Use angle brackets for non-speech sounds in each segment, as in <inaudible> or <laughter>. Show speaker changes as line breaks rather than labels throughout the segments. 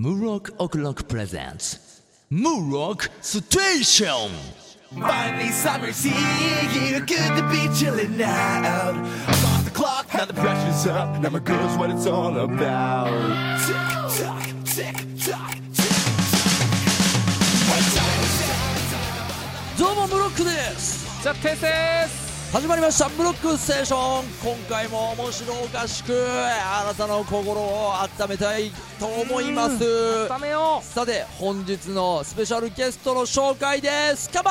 Murok O'Clock presents Murok Station!
Finally, summer's here, good to be chilling out. I'm off the clock, now the pressure's up, now my girl's what it's all about. Tick tock, tick tock, tick tock.
始まりました。ムロックステーション。今回も面白おかしくあなたの心を温めたいと思います。さて本日のスペシャルゲストの紹介です。カモ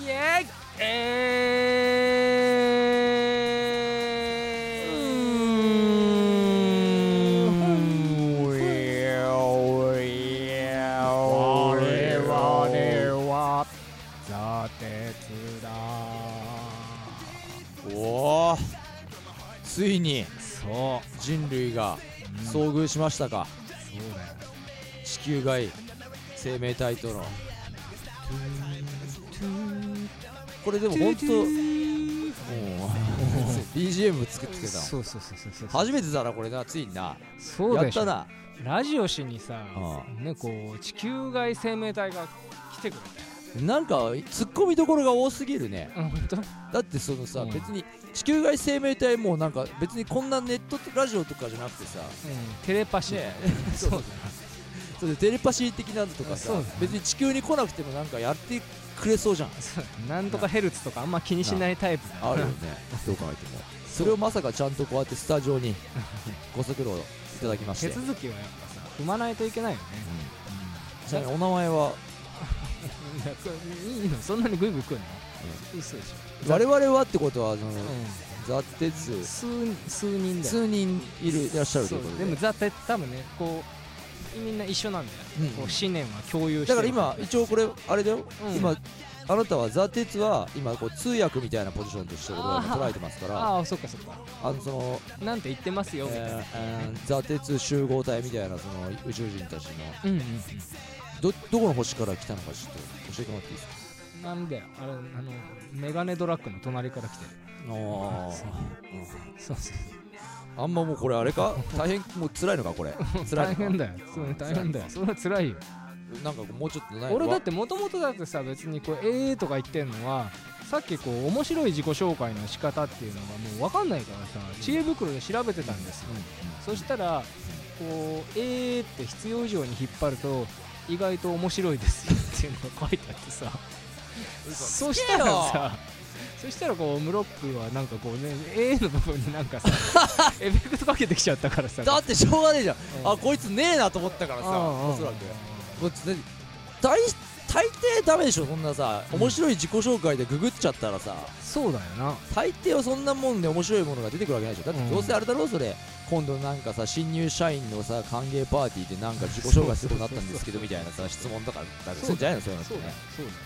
ン！
イエーイ！え
ついに
そう。
人類が遭遇しましたか、
そうだよ。
地球外生命体との。これでも本当もう BGM 作ってたの？
そうそうそうそうそう。
初めてだなこれな。ついにな。
そうでしょ。
やったな。
ラジオしにさ
う
ねこう地球外生命体が来てくれたよ
なんかツッコミどころが多すぎるね。だってそのさ、
うん。
別に地球外生命体もなんか別にこんなネットラジオとかじゃなくてさ
うんテレパシー
ね <laughs>
そう。
そうでテレパシー的なのとかさ
ね
別に地球に来なくてもなんかやってくれそうじゃん。
なんとかヘルツとかあんま気にしないタイプだ。
あるよね。<laughs> どう考えても。それをまさかちゃんとこうやってスタジオに <laughs> ご足労いただきまして。
手続きはやっぱさ踏まないといけないよね。
ちなみにお名前は？<laughs>
そんなにグイグイ来るの？嘘でし
我々はってことはその
ょ
ザ・テツ
うん数数人だよ
数人いるいらっしゃるとことで。
でもザ・テ多分ねこうみんな一緒なんだよ。
うん。
こう思念は共有して
だから
る
今一応これあれだよ、
うん。
今あなたはザ・テツは今こう通訳みたいなポジションとして俺は今捉えてますから。
ああそっかそっか。
あのその、
なんて言ってますよみたいな。
えーえーザ・テツ集合体みたいなその宇宙人たちの。
うんうん
どどこの星から来たのかちょっと教えてもらって。いいですか
うんなんだよあれあのメガネドラッグの隣から来てる。
あ
そうそう。
あんまもうこれあれか？大変もう辛いのかこれ？<laughs>
大変だよ。そう大変だよ。それは辛いよ。
なんかもうちょっとない
俺だってもともとだってさ別にこうええとか言ってんのはさっきこう面白い自己紹介の仕方っていうのがもう分かんないからさ知恵袋で調べてたんですよ、そしたらこうえーって必要以上に引っ張ると意外と面白いですよっていうのが書いてあってさ。そしたらさそしたらこうムロックはなんかこうね A の部分になんかさ <laughs> エフェクトかけてきちゃったからさ。
だってしょうがねえじゃん、
うん。
あこいつねえなと思ったからさ、おそらく。こいつね大大抵ダメでしょそんなさ
うん。
面白い自己紹介でググっちゃったらさ
そうだよな。
大抵はそんなもんで面白いものが出てくるわけないでしょ。だって
うん。
どうせあれだろうそれ。今度なんかさ新入社員のさ歓迎パーティーでなんか自己紹介することになったんですけどみたいなさ質問とかだするんじゃないの？そういうのってね。
そうだよ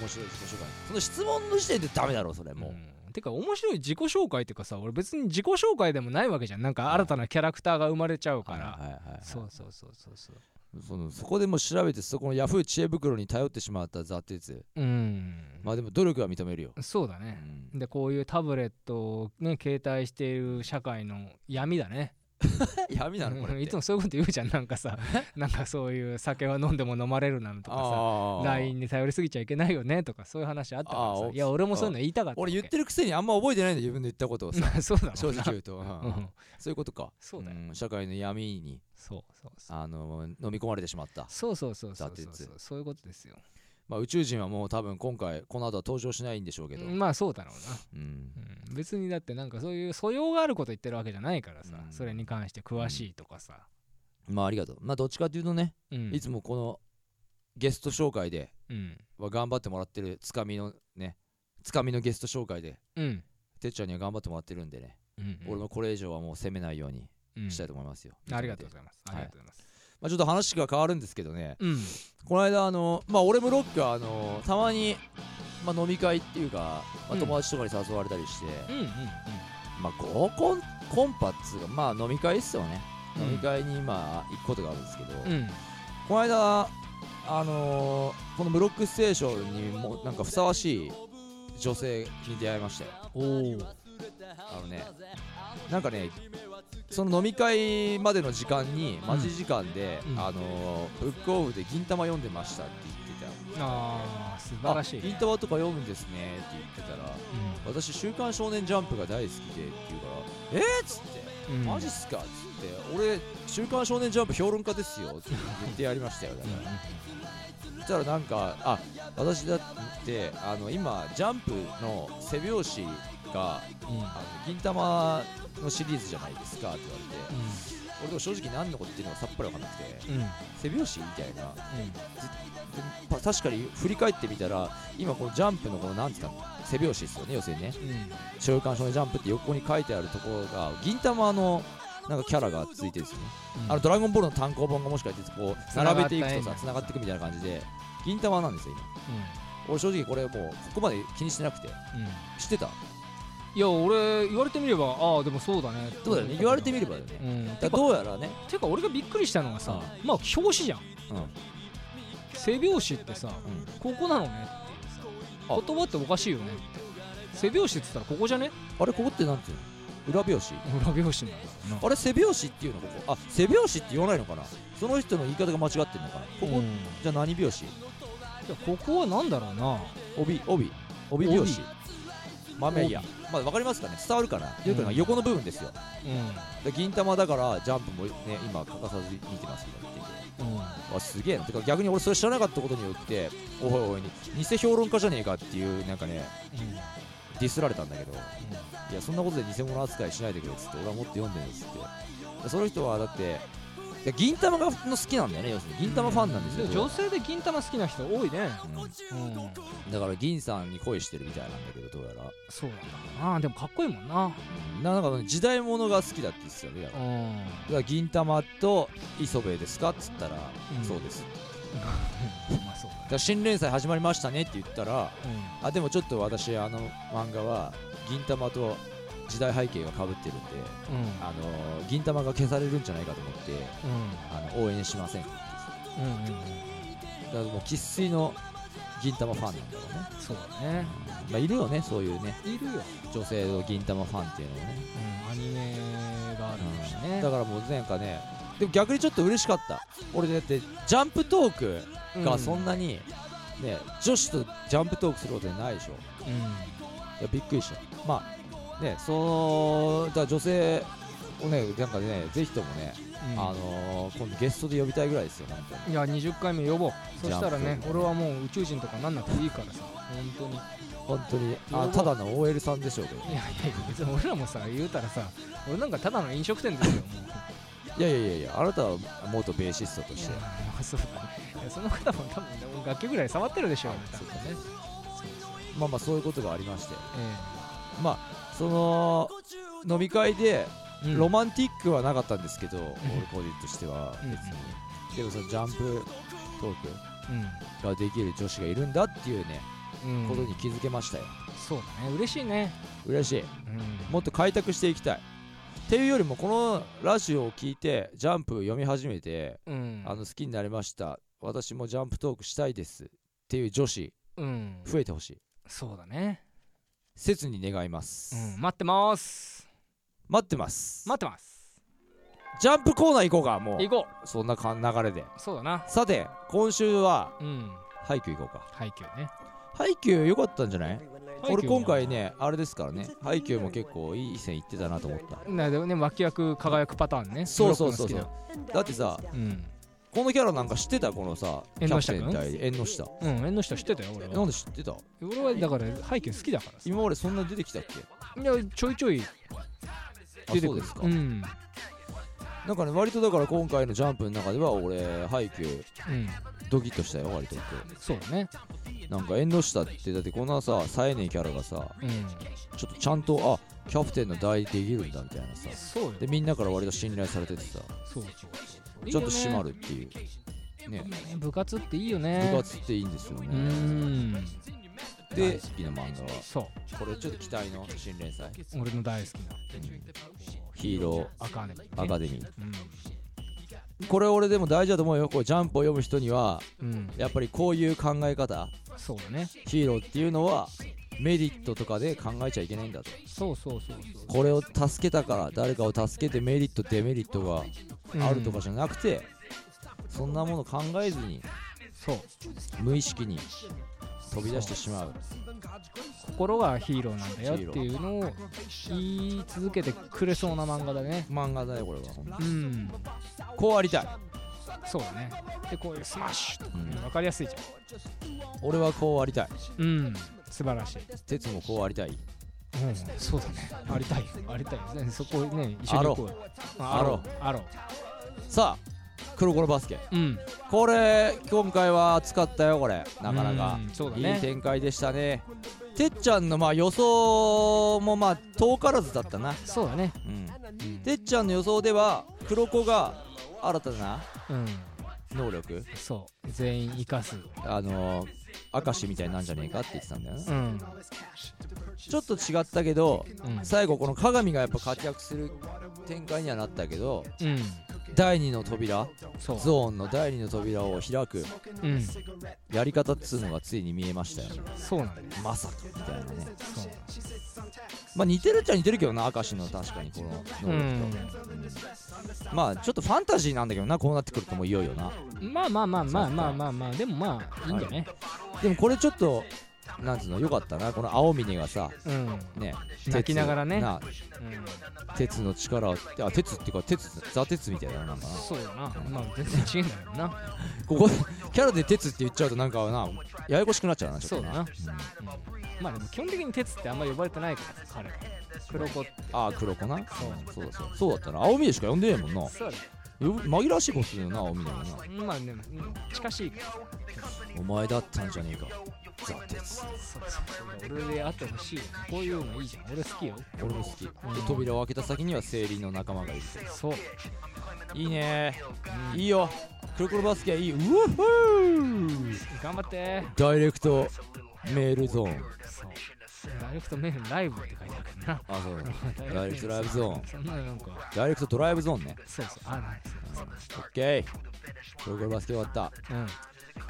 面白い自己紹介その質問の時点でダメだろそれもう、
うん。てか面白い自己紹介っていうかさ俺別に自己紹介でもないわけじゃん。なんか新たなキャラクターが生まれちゃうから、そうそうそうそうそう
そのそこでもう調べてそこのヤフー知恵袋に頼ってしまったザってやつ
うん。
まあでも努力は認めるよ、
そうだね、
うん。
でこういうタブレットをね携帯している社会の闇だね <laughs>
闇なのこれ
うんいつもそういうこと言うじゃん。なんかさなんかそういう酒は飲んでも飲まれるなのとかさ LINE に頼りすぎちゃいけないよねとかそういう話あったからさ。いや俺もそういうの言いたかった
俺言って
る
るくせにあんま覚えてないんだ自分で言ったことをさ。<laughs>
そうだ
正直言うと、うん。
うん
そういうことか。
そうだよ、
ん社会の闇に
そうそうそう。
あの飲み込まれてしまった、
そうそうそうそうそうそういうことですよ
まあ、宇宙人はもう多分今回この後は登場しないんでしょうけど、
まあそうだろうな。
うん。
うん。別にだってなんかそういう素養があること言ってるわけじゃないからさ、
うん。
それに関して詳しいとかさ、
まあありがとう。まあどっちかというとね、
うん。
いつもこのゲスト紹介で
うん。
は頑張ってもらってるつかみのねつかみのゲスト紹介で
うん。
てっちゃんには頑張ってもらってるんでね、
うん
俺もこれ以上はもう責めないように
うん。
したいと思いますよ、
ありがとうございます。あ
はい。
りがとうございます、
まあ、ちょっと話が変わるんですけどね。
うん。
この間あのまあ俺もロックはあのたまに、まあ、飲み会っていうか、まあ、
うん。
友達とかに誘われたりして、
うんうん
まあ合コンコンパっつうかまあ飲み会っすよね、
うん。
飲み会にまあ行くことがあるんですけど、
うん。うん
この間あのーこのブロックステーションにもなんかふさわしい女性に出会いましたよ。
おお
あのねなんかねその飲み会までの時間に待ち時間で、
うん。
あのブックオフで銀玉読んでましたって言ってた。
ああ素晴らしい
あ銀玉とか読むんですねって言ってたら私「週刊少年ジャンプ」が大好きでって言うから「えっ?」っつって
うん。うん
マジっすか？っつって俺「週刊少年ジャンプ」評論家ですよって言ってやりましたよだから。そしたらなんかあ私だってあの今ジャンプの背表紙が
うん。うん
あの銀玉のシリーズじゃないですかって言われて。俺でも正直何のこと言ってるのかさっぱり分かんなくて
うん。うん
背表紙みたいな確かに振り返ってみたら今このジャンプのこのなんつうか背表紙ですよね要するにね「週刊少年ジャンプ」って横に書いてあるところが銀玉のなんかキャラがついてるんですよね、あのドラゴンボールの単行本がもしかしてこう並べていくとさ繋がっていくみたいな感じで銀玉なんですよ今。俺正直これもうここまで気にしてなくて。
うんうん。
知ってた？
いや俺言われてみればああでもそうだね。
そうだよね。言われてみればだよね。
うん。
だどうやらね。
てか俺がびっくりしたのがさ
う
まあ表紙じゃん。
うん。
背表紙ってさ
うん。
ここなのねっていうさ
あ。
言葉っておかしいよねって。背表紙って言ったらここじゃね？
あれここってなんていうの？裏表紙？
裏表紙なんだな。
あれ背表紙っていうのここ？あ背表紙って言わないのかな？その人の言い方が間違ってるのかな？ここ、
うん
じゃあ何拍子
いやここはなんだろうな。
帯帯。帯拍子
帯
まあまあいいや。まあわかりますかね？伝わるかな？よく
うん
横の部分ですよ。
う
で銀玉だからジャンプもね今欠かさず見てますけどってて。
んうん。
あすげえな。てか逆に俺それ知らなかったことによっておいおいに偽評論家じゃねえかっていうなんかねディスられたんだけどいやそんなことで偽物扱いしないでくれっつって俺はもっと読んでるんですって。でその人はだっていや銀玉がの好きなんだよね要するに。銀玉ファンなんですよ、
女性で銀玉好きな人多いね。
うん。
うん
だから銀さんに恋してるみたいなんだけどどうやら、
そうなんだな。でもかっこいいもんな。
うん。なんかね時代物が好きだって言ってたよねだか
うん。
ら銀玉と磯部ですかっつったら、
うん。
そうです <laughs>
まあそう
だから新連載始まりましたねって言ったら
だね
あでもちょっと私あの漫画は銀玉と時代背景がかぶってるんで
うん。うん
あの銀玉が消されるんじゃないかと思って
うん。
あの応援しません。だか
うんうんうん。
らもう生粋の銀玉ファンなんだろうね、
そうだね。
まあ、いるよねそういうね。
いるよ。
女性の銀玉ファンっていうのもね、
うんアニメがあるしね。
だからもうなんかねでも逆にちょっと嬉しかった。俺だってジャンプトークがそんなに、ね女子とジャンプトークすることないでしょ。
うん。
いやびっくりした。まあねそのだから女性をねなんかねぜひともね、
うん。
あのー今度ゲストで呼びたいぐらいですよ本当に
いや20回目呼ぼう。そしたらね俺はもう宇宙人とかなんなくていいからさ本当に。
本当に。あただの OL さんでしょうけど。
いやいやいや別に俺らもさ言うたらさ俺なんかただの飲食店ですよ
いやいやいやいやあなたは元ベーシストとして。
そうだその方も多分ね楽器ぐらい触ってるでしょうね
そうだね。まあまあそういうことがありまして。
え。
まあその飲み会で
えうん。
ロマンティックはなかったんですけど、俺個人としては
うん。
別に、でもそのジャンプトーク
う
ができる女子がいるんだっていうね、
んうん。
ことに気づけましたよ。
そうだね。嬉しいね。
嬉しい。
うん。
もっと開拓していきたい。っていうよりもこのラジオを聞いてジャンプ読み始めて、
うん。
あの好きになりました。私もジャンプトークしたいです。っていう女子
うん。
増えてほしい。
そうだね
切に願います、
うん待ってます。
待ってます。
待ってます。
ジャンプコーナー行こうかもう。
行こ
そんなか流れで。
うそうだな。
さて今週は
うん。
ハイキュー行こうか。
ハイキューね。
ハイキュー良かったんじゃない？俺今回
ね
ねあれですからね。ハイキューも結構いい線いってたなと思った。
なでもね脇役輝くパターンね。
そうそうそうそう。だってさ
うん
このキャラなんか知ってた？このさキャプテン対縁の下。
うん縁の下知ってたよ俺
なん
は
で知ってた？
俺はだからハイキュー好きだからさ。
今までそんな出てきたっけ？
いやちょいちょい
あ
出てくる。
そうですか、
うん。
なんかね割とだから今回のジャンプの中では俺ハイキュー
うん。
ドキッとしたよ割と。
そうだね。
なんか縁の下ってだってこんなさ冴えねえキャラがさ
うん。
ちょっとちゃんとあキャプテンの代理できるんだみたいなさ。
そうよ。
でみんなから割と信頼されててさ。
そうそう
ちゃんと締ま
る
るっていう。ね。
部活っていいよね。
部活っていいんですよ
う
ね
ん。
で好きな漫画は。
そ
これちょっと期待の新連載。
う俺の大好きな。
ヒーロ
アカデミー。
アカデミー。
うん。
これ俺でも大事だと思うよ。これジャンプを読む人には
うん。
やっぱりこういう考え方。
そうだね。
ヒーローっていうのはメリットとかで考えちゃいけないんだと。
そうそうそうそう。
これを助けたから誰かを助けてメリットデメリットがあるとかじゃなくて、そんなもの考えずに
そう。
無意識に飛び出してしまう。
心がヒーローなんだよっていうのを言い続けてくれそうな漫画だね。
漫画だよこれはほんと
うん。
こうありたい、
そうだね。でこういうスマッシュとか、
うん。
分かりやすいじ
俺はこうありたい。
ゃんうん。素晴らしい。
鉄もこうありたい。
うんそうだね。ありたいよ。ありたいそこね一緒に行こうよ。あ
アロ
アロ
さあ黒子のバスケ。
うん。
これ今回は熱かったよこれ。なかなか。
うんそうだ
いい
ね
展開でしたね。てっちゃんのまあ予想もまあ遠からずだったな、
そうだね。
うん、
うん。
てっちゃんの予想では黒子が新たな
うん。
能力？
そう。全員生かす。
あのー、明石みたいになんじゃねえかって言ってたんだよな、
うん
ちょっと違ったけど
うん。
最後この鏡がやっぱ活躍する展開にはなったけど
うん。
第二の扉ゾーンの第二の扉を開く
うん。
やり方っつうのがついに見えましたよ。
そうなんだよ。
まさかみたいなね。
そう。
まあ似てるっちゃ似てるけどな明石の確かにこの能
うん。
力と、まあちょっとファンタジーなんだけどなこうなってくるともういよいよな。
まあまあまあまあまあまあまあでもまあいいんじゃね
でもこれちょっとなんつうのよかったなこの青峰がさ
うん。
ね
泣きながらね。
な
うん。
鉄の力をあ鉄っていうか鉄ザ鉄みたいななんかな。
そうだな。まあ全然違うんだけどな。<laughs>
ここキャラで鉄って言っちゃうとなんかなややこしくなっちゃうなちょっと
そうだな。うん。まあでも基本的に鉄ってあんま呼ばれてないからさ彼は。黒子って。
ああ黒子な？
そう。
そうだそうそうだったな青峰しか呼んでねえもんな。
そうだ
よ。紛らわしいことするよな青峰もな。
まあでもうん近しいから。
お前だったんじゃねえかザ鉄
そうそう俺であってほしいよねこういうのいいじゃん俺好きよ
俺も好き
うん
扉を開けた先には精霊の仲間がいる
そう、
いいね
うん
いいよ黒コロバスケはいいうわふー
頑張って
ダイレクトメールゾーン
そうダイレクトメールライブって書いてあるからな
あそうダイレクトライブゾーン
そんななんか
ダイレクトドライブゾーンね
そうそうあないそう
オッケー黒コロバスケ終わった
うん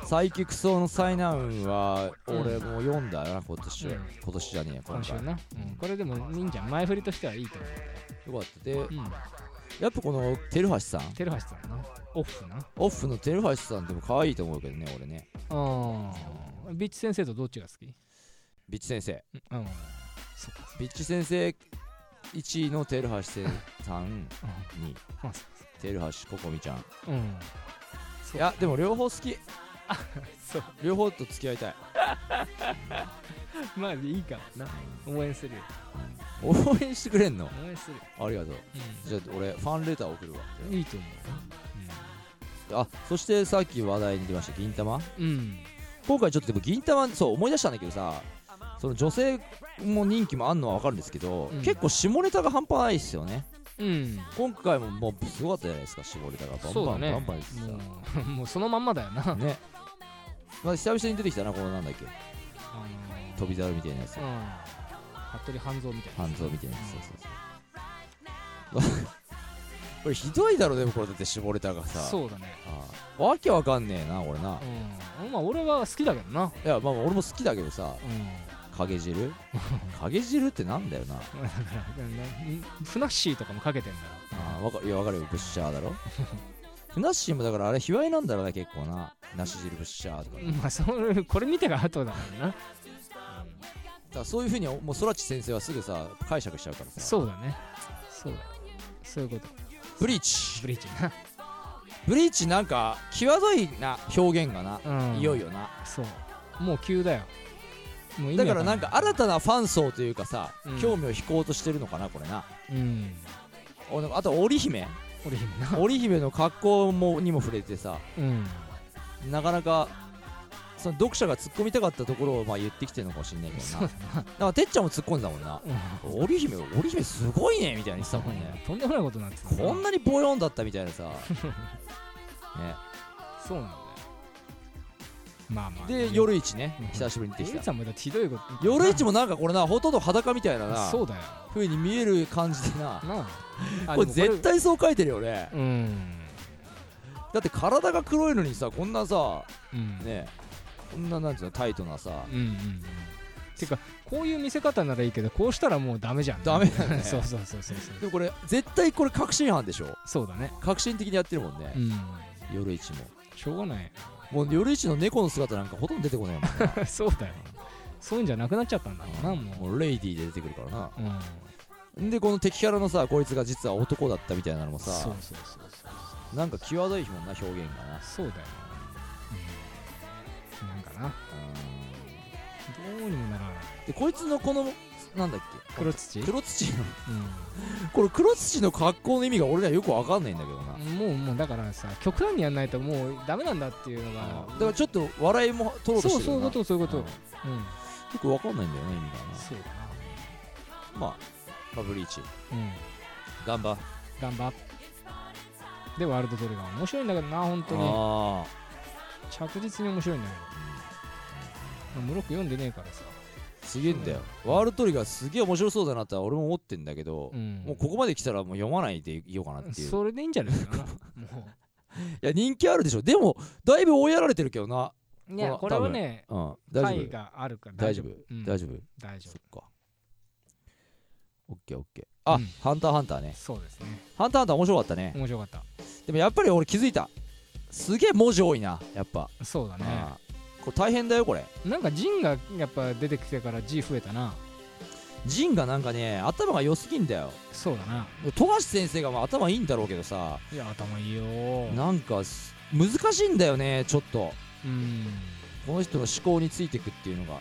サイキクソの災難は俺も読んだよな今年。は
うん。
今年じゃねえよ今回。
今週な、うん、これでもいいんじゃん前振りとしてはいいと思
よかった。で
ううん。
やっぱこのテルハシさん。
テルハシさんな。オフな。
オフのテルハシさんでも可愛いと思うけどね俺ね。
ああビッチ先生とどっちが好き？
ビッチ先生。
うん。うん。
ビッチ先生1位のテルハシさんに。
あ
テルハシココミちゃん。い
うん。
やでも両方好き
そう。
両方と付き合いたい。
まあいいかな。応援するよ。
応援してくれんの？
応援するよ。
ありがとう。じゃあ俺ファンレター送るわ。
うんいいと思
あそしてさっき話題に出ました銀玉
ううん。
今回ちょっとでも銀玉そう思い出したんだけどさその女性も人気もあんのは分かるんですけど、
うん。
結構下ネタが半端ないですよね
うん。
今回ももうすごかったじゃないですか下ネタがバンバンバンバンです
もう <laughs> もうそのまんまだよな。あの
ね。まあ久々に出てきたなこのなんだっけ。
ー。
飛び猿みたいなやつ。
うん。服部半蔵みたいな
半蔵みたいなやつそうそうそう。<laughs> これひどいだろでもこれだって下ネタがさ。
そうだね。
ああ。わけわかんねえな俺な。
うん。まあ俺は好きだけどな。い
やまあ俺も好きだけどさ。
うん
影汁？<laughs> 影汁ってなんだよな。
だからフナッシーとかもかけてんだ
あーわかいやわかるよ。ブッシャーだろ？<laughs> ふなっしーもだからあれ卑猥なんだろうな結構な。梨汁ブッシャーとか。だか
まあそれこれ見てから後だからな。
らそういうふうにもう空知先生はすぐさ解釈しちゃうからさ。
そうだね。そうだ。そういうこと。
ブリーチ。
ブリーチ。な <laughs>
ブリーチなんか際どいな表現がな、
うん。
いよいよな。
そう。もう急だよ
だ
わ
からなんか新たなファン層というかさ、
うん。
興味を引こうとしてるのかなこれな。
うん。
あと織姫。
織姫な。
織姫の格好もにも触れてさ
うん。
なかなかその読者が突っ込みたかったところをまあ言ってきてるのかもしれないけどな。
だ
からてっちゃんも突っ込んだもんな。
うん。
織姫織姫すごいねみたいに言ってたもんね。<laughs>
とんでもないことになってた
こんなにボヨンだったみたいなさ。<laughs> ね。
そうなんだ。よまあまあ。
で夜市ね。
うん。
久しぶりに出てきた。
夜市もだってひどいこと。
夜市もなんかこれなほとんど裸みたいな。な
そうだよ。
風に見える感じでな。これ絶対そう書いてるよね。
うん。
だって体が黒いのにさこんなさ
うん。
ねこんななんていうのタイトなさ。
うんうんうん。てかこういう見せ方ならいいけどこうしたらもうダメじゃん。
ダメだね。<laughs>
そうそうそうそうそう。
でもこれ絶対これ確信犯でしょ。
そうだね。
革新的にやってるもんね。
う、ん。
夜市も。
しょうがない
もう夜市の猫の姿なんかほとんど出てこないもんな <laughs>
そうだよ。そういうんじゃなくなっちゃったんだろうなも
もうレイディーで出てくるからな。
ううん。
でこの敵キャラのさこいつが実は男だったみたいなのもさ
そうそうそうそう
なんか際どいもんな表現がな。
そうだよ、うん、なんかな。どうにもならない。
でこいつのこのなんだっけ？
黒土？
黒土？の
う <laughs>
これ黒土の格好の意味が俺らよくわかんないんだけどな、
んもうもうだからさ極端にやんないともうダメなんだっていうのが。
だからちょっと笑いも取ろうとしてる
そうそういうことそういうこと。
ん
うん。
よくわかんないんだよね意味が
そうだ
な。まあまあブリーチ。
なうん。
ガンバ。
頑張っでワールドトリガー面白いんだけどな本当に。
あ
着実に面白いんだけど。まあムロック読んでねえからさ。
あすげえんだよ。ワールドトリガーすげえ面白そうだなって俺も思ってんだけど、
うん。
もうここまで来たらもう読まないでいようかなっていう。
それでいいんじゃないか？な <laughs> も
いや人気あるでしょ。でもだいぶ追いやられてるけどな。
ういやこれはね
うん。大丈
回
夫
があるから。
大丈夫、
うん。
大丈夫。
大丈
そっか。オッケーオッケー。あ、
うん。
ハンターハンターね。
夫そうですね。
ハンターハンター面白かったね。
面白かった。
でもやっぱり俺気づいた。すげえ文字多いなやっぱ、
そうだね。
あーこれ大変だよこれ。
なんかジンがやっぱ出てきてから G 増えたな。
ジンがなんかね頭が良すぎんだよ。
そうだな。
富樫先生がまあ頭いいんだろうけどさ。
いや頭いいよ。
なんかす難しいんだよねちょっと。
うん。
この人の思考についていくっていうのが。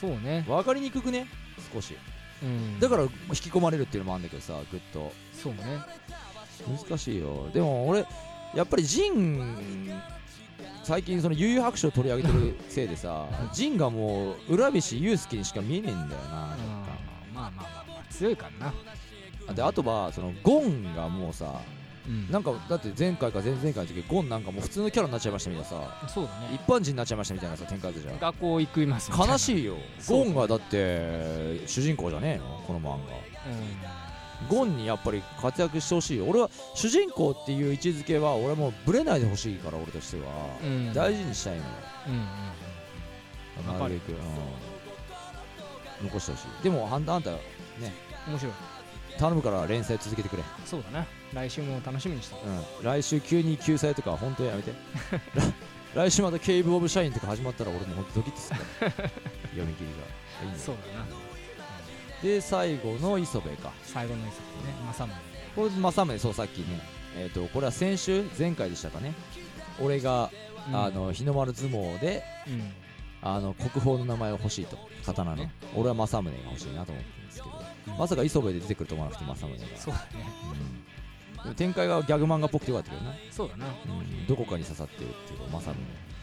そうね。
分かりにくくね？少し。
うん。
だから引き込まれるっていうのもあるんだけどさぐっと。
そうね。
難しいよ。でも俺やっぱりジン最近その悠々白書を取り上げてるせいでさジンがもう浦菱祐介にしか見えねえんだよな
うん。まあまあまあまあ強いからな
であとはそのゴンがもうさ
うん。
なんかだって前回か前々回の時ゴンなんかもう普通のキャラになっちゃいましたみたいなさ
そうだね。
一般人になっちゃいましたみたいなさ展開あったじゃん
学校行くいます
悲しいよ。ゴンがだって主人公じゃねえの？この漫画。
う
ゴンにやっぱり活躍してほしいよ。俺は主人公っていう位置づけは俺はもうブレないでほしいから俺としては、
んうん。
大事にしたいのよ。
うんうんうん。
なるべく、うん。残してほしい。でも「ハンターハンター」
面白い。
頼むから連載続けてくれ、
そうだな。来週も楽しみにして。
うん、来週急に救済とか本当やめて。<laughs> 来週また「ケイブ・オブ・シャイン」とか始まったら俺も本当ドキッとするから。読み切りが。いいね。
そうだな
で最後の磯部か。
最後の一作ね。正宗。
これ正宗そうさっきねえっ、とこれは先週前回でしたかね。俺が、
うん。
あの日の丸相撲で
うん。
あの国宝の名前が欲しいと刀の。
ね。
俺は正宗が欲しいなと思ってるんですけど、まさか磯部で出てくると思わなくて正宗が。
そうだね
展開がギャグ漫画っぽくてよかったけどな、
そうだな。
うん、どこかに刺さってるっていう正宗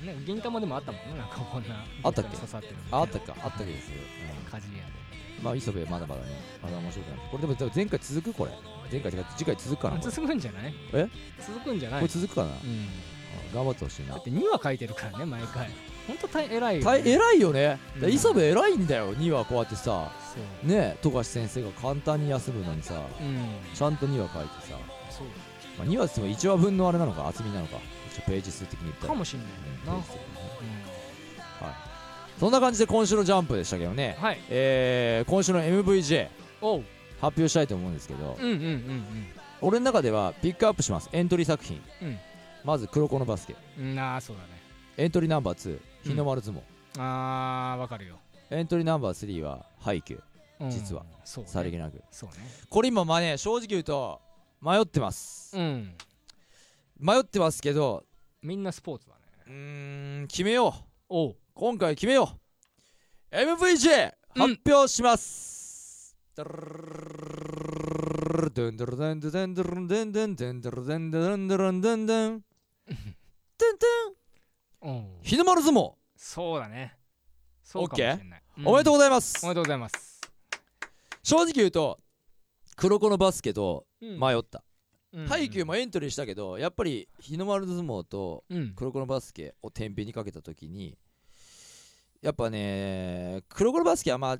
ね。銀玉でもあったもんねなんかこんな。
あったっけ？
刺さってる
ああったか。あったけどですよ、
鍛冶屋で。
うん、まあ磯部まだまだねまだ面白くない。これでも前回続くこれ。前回違う次回続くかな
続くんじゃない？
え？
続くんじゃない。
これ続くかな、
うん。
頑張ってほしいな。
だって2話書いてるからね毎回。ほんと大偉いよ、
偉いよね、磯部偉いんだよ2話こうやってさ。ね富樫先生が簡単に休むのにさ。
うん。
ちゃんと2話書いてさ、まあ、2話っても1話分のあれなのか厚みなのか。ページ数的に言ったら。
かもしんない
うん
な、
ページ数的に。ねそんな感じで今週のジャンプでしたけどね。
うん、はい。
えー、今週の MVJ 発表したいと思うんですけど、
うんうんうん
俺の中ではピックアップします。エントリー作品、
うん。
まず黒子のバスケ。
うんうんああそうだね。
エントリーナンバー2日の丸相撲、
あーわかるよ、
エントリーナンバー3はハイキュー。
うん。
実は。
そうね。
さりげなく。
そうね。
これ今まあね正直言うと迷ってます。
うん。
迷ってますけど
みんなスポーツだね。
うーん決めよう。
おう。
今回決めよう。MVJ 発表します、ドゥルルルンドゥルドゥンドゥンドゥルンドゥンドゥンドゥンドゥルドゥンドゥンドゥルンドゥンドゥンドゥンドゥン。
おう
日の丸相撲。
そうだね。そうかもしれない、
おめでとうご
ざい
ざいます。
おめでとうございます、
正直言うと黒子のバスケと
うん
迷った。
うん。
ハイキューもエントリーしたけどやっぱり日の丸相撲と
うん。
黒子のバスケを天秤にかけた時にやっぱね黒子のバスケはまあ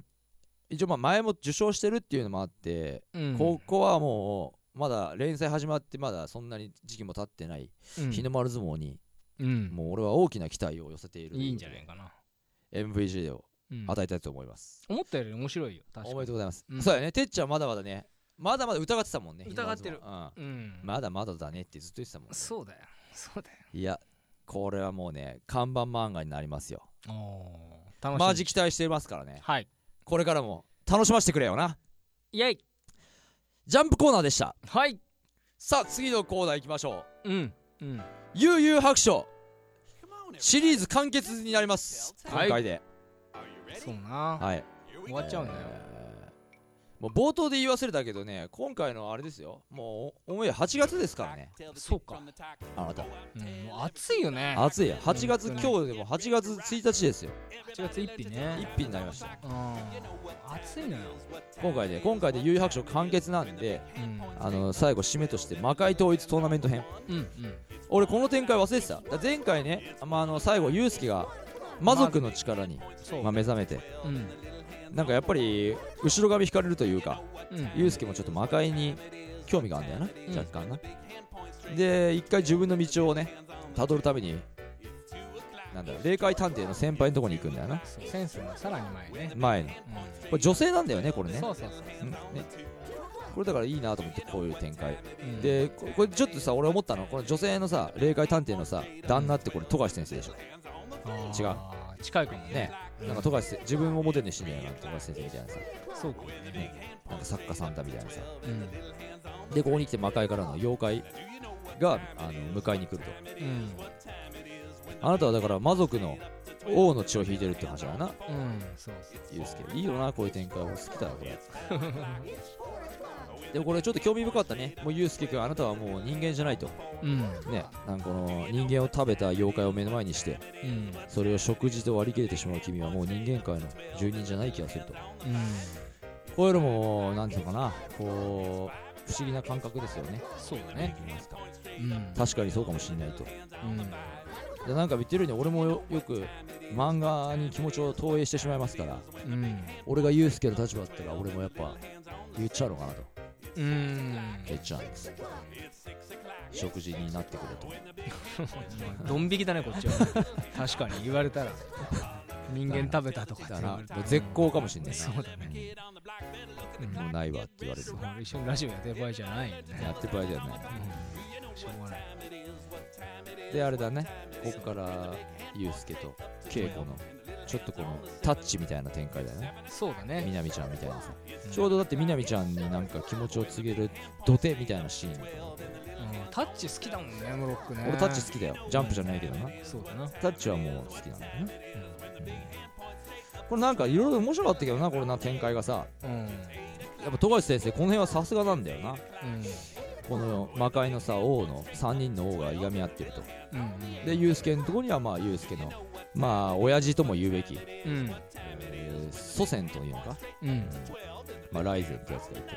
一応まあ前も受賞してるっていうのもあって、
うん。
ここはもうまだ連載始まってまだそんなに時期も経ってない
うん。
日の丸相撲に
うん。
もう俺は大きな期待を寄せている。
いいんじゃないかな。
MVG を
うん。
与えたいと思います、
思ったより面白いよ確かに。
おめでとうございます、
うん。
そうやねてっちゃんまだまだねまだまだ疑ってたもんね
疑ってる。
うん。
うん。
まだまだだねってずっと言ってたもんね。
そうだよ。そうだよ。
いやこれはもうね看板漫画になりますよ。
おー。楽しみ。
マジ期待してますからね。
はい。
これからも楽しませてくれよな。
イェイ。
ジャンプコーナーでした。
はい。
さあ次のコーナー行きましょう。
うん。うん。
悠々白書。シリーズ完結になります。
はい。
今回で。
そうな。
はい、
終わっちゃうんだよ。
えーもう冒頭で言い忘れたけどね今回のあれですよ。もうオンエア8月ですからね。
そうか。
あなた。
うんもう暑いよね。
暑いよ。8月今日でも8月1日ですよ。
8月1日ね。
1日になりました
うん。暑いのよ。
今回で今回で悠々白書完結なんで
うん。
あの最後締めとして魔界統一トーナメント編。
うんうん。
俺この展開忘れてた。前回ね、まあ、あの最後ユウスケが魔族の力に、まあ、目覚めて。
うん
な。んかやっぱり後ろ髪引かれるというか
うん。
ユウスケもちょっと魔界に興味があるんだよな、
うん。
若干な。で一回自分の道をね辿るためになんだろう霊界探偵の先輩のとこに行くんだよな。
センスのさらに前ね。
前の。
う
これ女性なんだよねこれね。
んそうそうそう。
これだからいいなと思ってこういう展開。
うん。
でここれちょっとさ俺思ったのこの女性のさ霊界探偵のさ旦那ってこれ富樫先生でしょ。違う。
あー近いかもね。
ねなんか富樫せ自分をモデルにしてんじゃないかな富樫先生みたいなさ。
そうね
なんか作家さんだみたいなさ。
うん。
でここに来て魔界からの妖怪があの迎えに来ると。
うん。
あなたはだから魔族の王の血を引いてるって話だな。
うん。そう
ユうスケ。いいよなこういう展開。俺好きだよこれでもこれちょっと興味深かったね。もうユうスケ君あなたはもう人間じゃないと。
うん。
ねなんかこの人間を食べた妖怪を目の前にして
うん。
それを食事と割り切れてしまう君はもう人間界の住人じゃない気がすると。
うん。
こういうのもなんていうのかな。こう不思議な感覚ですよね。
そうだね。
か。
うん。
確かにそうかもしれないと。
うん。
でなんか言ってるように俺もよよく漫画に気持ちを投影してしまいますから。
うん。
俺がユうスケの立場だったら俺もやっぱ言っちゃうのかなと
うん。
言っちゃうんです食事になってくれと。<laughs>
ドン引きだねこっちは。<laughs> 確かに言われたら。人間食べたとか
絶好かもしれないな。
そうだね。
うん。もうないわって言われる。
そう一緒にラジオやってる場合じゃないよね。
やってる場合ではない。
うん。しょうがない。
であれだね。ここからユうスケと稽古のちょっとこのタッチみたいな展開だよね。
そうだね。
みなみちゃんみたいなさ。
うん
ちょうどだってみなみちゃんになんか気持ちを告げる土手みたいなシーン
う。んタッチ好きだもんねムロックね。
俺タッチ好きだよ。ジャンプじゃないけどな。
そうだな。
タッチはもう好きなんだよねこれなんかいろいろ面白かったけどなこれな展開がさ。
うん。うん
やっぱ富樫先生この辺はさすがなんだよな。
うん。
この魔界のさ王の3人の王がいがみ合ってると。
うん
でユうスケのとこにはまあユうスケのまあ親父とも言うべき、
うん。
えー祖先というのか、
うん。
まあ、ライゼンってやつがいて。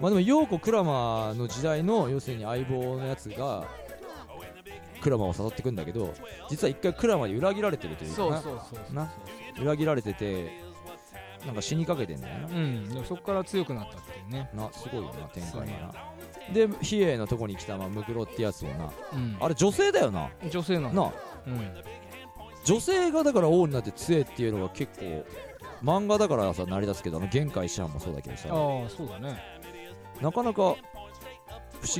まあでも陽子クラマの時代の要するに相棒のやつがクラマを誘ってくんだけど実は一回クラマに裏切られてるというかな。
そうそうそうそう
な。裏切られててなんか死にかけてんだよな。
うん。でもそこから強くなったっていうね。
なすごいよな展開がな。で比叡のとこに来た、まあ、ムクロってやつをな。
うん。
あれ女性だよな。
女性なの
な。
うん
女性がだから王になって強えっていうのが結構漫画だからさ成り立つけどあの玄海師範もそうだけどさ
ああそうだね。
なかなか不思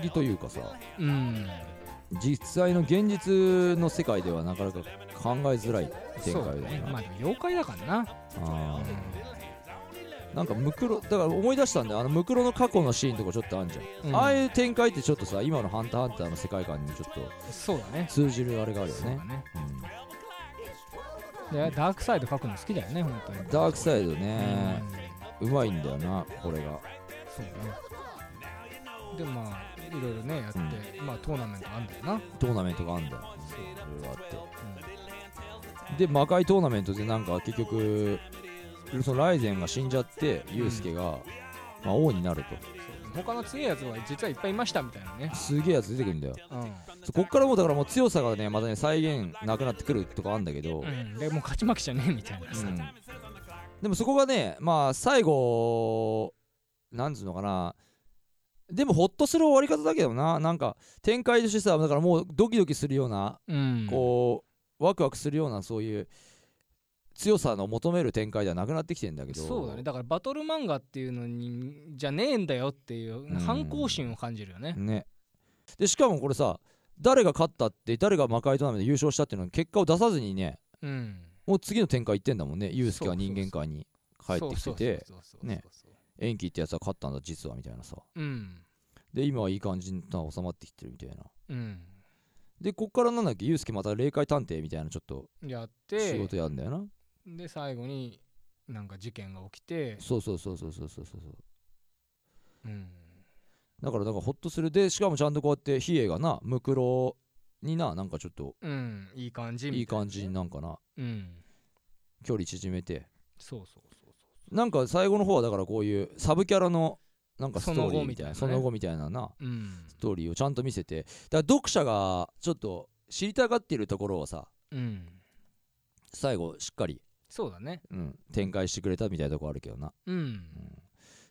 議というかさ
うん。
実際の現実の世界ではなかなか考えづらい展開だよな
ね。まあでも妖怪だからな。
あー。なんかムクロだから思い出したんだよ。あのムクロの過去のシーンとかちょっとあるじゃん、
うん。
ああいう展開ってちょっとさ今の「ハンターハンター」の世界観にちょっと
そうだね。
通じるあれがあるよね。
そうだね。
うん
でダークサイド書くの好きだよね本当に。
ダークサイド
うん。
ねうまいんだよなこれが。
そうね。でまあいろいろねやって、まあトーナメントあんだよな。
トーナメントがあるんだよ。いろいろあって。で魔界トーナメントでなんか結局そのライゼンが死んじゃってユウスケが、まあ、王になると
他の強いやつは実はいっぱいいましたみたいなね。
すげえやつ出てくるんだよ。
うん。
そうこっからもうだからもう強さがねまたね再現なくなってくるとかあるんだけど、
うん、でもう勝ち負けじゃねえみたいなさ、
うん。でもそこがねまあ最後なんつうのかな。でもほっとする終わり方だけどな。なんか展開としてさだからもうドキドキするような
うん。
こうワクワクするようなそういう強さの求める展開ではなくなってきてんだけど。
そうだね。だからバトル漫画っていうのにじゃねえんだよっていう
うん。
反抗心を感じるよね。
ね。でしかもこれさ誰が勝ったって誰が魔界トーナメントで優勝したっていうの結果を出さずにね
うん。
もう次の展開行ってんだもんね。ユウスケは人間界に帰ってきててね延期ってやつは勝ったんだ実はみたいなさ
うん
で今はいい感じに収まってきてるみたいな
うん
でこっからなんだっけユウスケまた霊界探偵みたいなちょっと
やっ
仕
て
事やんだよな
で最後になんか事件が起きて。
そうそうそうそうそうそうそう。
うん。
だからだからほっとするでしかもちゃんとこうやって比叡がなムクロにななんかちょっと
うんいい感じ
いい
みたいな
感じになんかな
うん。
距離縮めて。
そうそうそうそ
なんか最後の方はだからこういうサブキャラのなんかストーリーみたいなそ
その後
みたいなな
ううん。
ストーリーをちゃんと見せて。だから読者がちょっと知りたがっているところをさ
うん。
最後しっかり、
そうだね。
うん、展開してくれたみたいなとこあるけどな。
うん。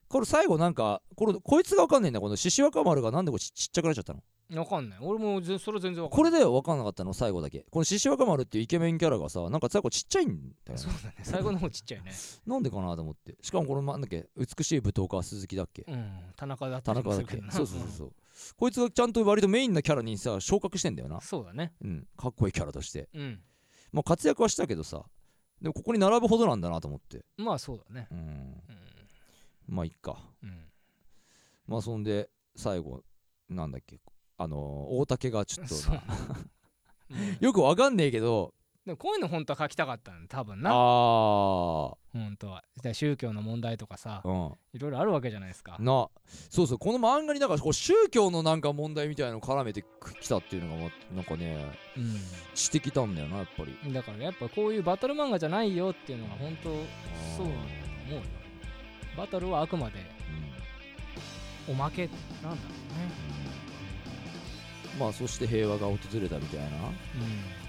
これ最後なんかこれこいつが分かんないんだ。この獅子若丸がなんでこれちちっちゃくなっちゃったの？
わかんない。俺もぜそれ全然わかん
こ
ない。
れだよ分かんなかったの最後だけ。この獅子若丸っていうイケメンキャラがさなんか最後ちっちゃいんだよね。
そうだね。最後の方ちっちゃいね。<laughs>
なんでかなと思って。しかもこのなんだっけ美しい舞踏家は鈴木だっけ？
うん。田中だった
田中だっ
け？<laughs>
そうそうそうそう。こいつがちゃんと割とメインなキャラにさ昇格してんだよな。
そうだね。
うん。かっこいいキャラとして。
うん。
まあ活躍はしたけどさでもここに並ぶほどなんだなと思って。
まあそうだね。
うん。
うん。
まあいっか。
うん。
まあそんで最後なんだっけ。あのー大竹がちょっと
そう。
な
うん。<laughs>
よくわかんねえけど
でもこういうの本当は書きたかったんだ多分
あ
な。
あ
本当は。で宗教の問題とかさ
うん。
いろいろあるわけじゃないですか。
なそうそうこの漫画になんかこう宗教のなんか問題みたいなの絡めてきたっていうのがまなんかねしてきたんだよなやっぱり。
うんだからやっぱこういうバトル漫画じゃないよっていうのが本当そうなんだと思うよ。バトルはあくまでおまけなんだろうね。
まあそして平和が訪れたみたいな。
う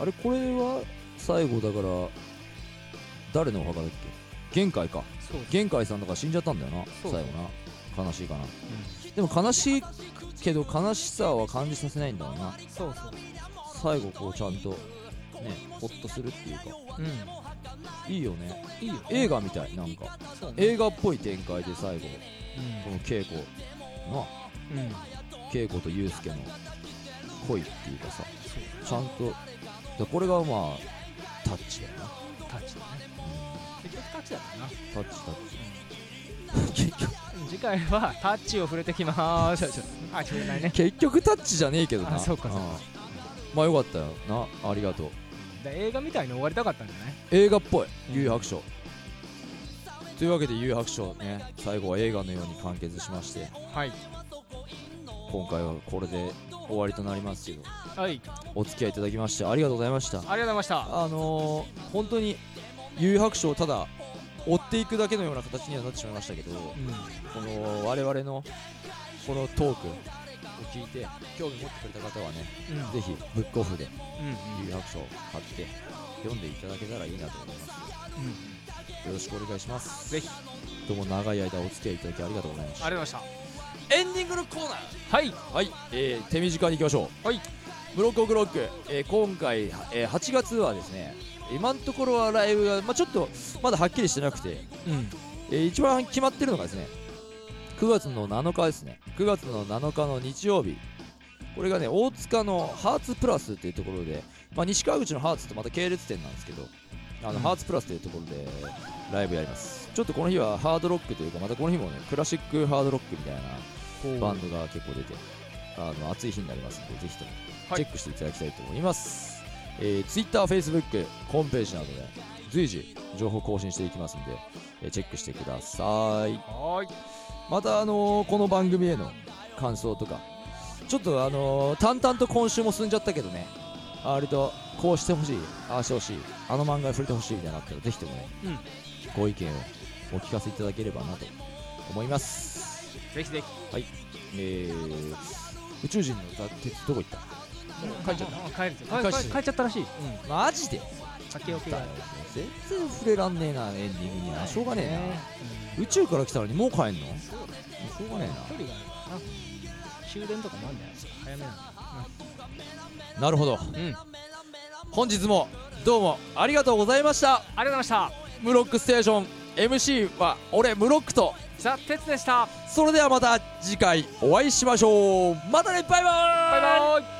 あれこれは最後だから誰のお墓だっけ？玄海か。
んそう
玄海さんだから死んじゃったんだよな
そう。
最後な。悲しいかな。でも悲しいけど悲しさは感じさせないんだろうな。
そうそう。
最後こうちゃんとねホッとするっていうか。
うん。
いいよね。
いいよ。ね
映画みたいなんか。
そうね。
映画っぽい展開で最後こ
う
の稽古なん
うん。
稽古と祐介の恋っていうかさちゃんとでこれがまあタッチだよな。
タッチだね。結局タッチだったな。
タッチタッチ。結局。
次回はタッチを触れてきまーす。あ触れないね。
結局タッチじゃねえけどな。
あそうかそうか。
ん。まあよかったよな。ありがとう。
で映画みたいに終わりたかったんじゃない？
映画っぽい。
うん。
悠々白書。というわけで悠々白書ね最後は映画のように完結しまして。
はい。
今回はこれで終わりとなりますけど。
はい。
お付き合いいただきましてありがとうございました。
ありがとうございました。
あのー、本当に悠々白書をただ追っていくだけのような形にはなってしまいましたけどこ
うん。
の我々のこのトークを聞いて興味持ってくれた方はね
うん。
ぜひブックオフで
うん。
悠々白書を買って読んでいただけたらいいなと思います。
うん。
よろしくお願いします。
ぜひ。
どうも長い間お付き合いいただきありがとうございました。
ありがとうございまし
エンディングのコーナー。
たはい。
はい、えー、手短にいきましょう。
はい。
ブロックオクロック、えー今回、えー8月はですね今のところはライブが、まあ、ちょっとまだはっきりしてなくて、
うん。
えー一番決まってるのがですね9月の7日ですね。9月の7日の日曜日。これがね大塚のハーツプラスっていうところで、まあ、西川口のハーツとまた系列店なんですけどあの、
うん。
ハーツプラスというところでライブやります。ちょっとこの日はハードロックというかまたこの日もねクラシックハードロックみたいなバンドが結構出てあの熱い日になりますのでぜひとも
はい。
チェックしていただきたいと思います、えー、Twitter、Facebook、ホームページなどで随時情報更新していきますので、えーチェックしてください。
はーい。
また、あのーこの番組への感想とかちょっと、あのー淡々と今週も進んじゃったけどね割とこうしてほしいああしてほしいあの漫画に触れてほしいみたいなのあったらぜひともね、
うん。
ご意見をお聞かせいただければなと思います
ぜひぜひ。
えー、宇宙人の座鉄どこ行った？帰っちゃった。
た帰る。帰
帰っちゃった。
帰っちゃったらしい。うん。
マジで？
先置きが
全然触れらんねえなエンディングにな。しょうがねえな、
うん。
宇宙から来たのにもう帰んの？しょうがね
距離がある。な終電とかもあんだよ早めなんだ
えななるほど。
うん。
本日もどうもありがとうございました。
ありがとうございました。
ムロックステーション。MC は俺ムロックと
ザ・テツでした。
それではまた次回お会いしましょう。またねバイバーイ。
バイバイ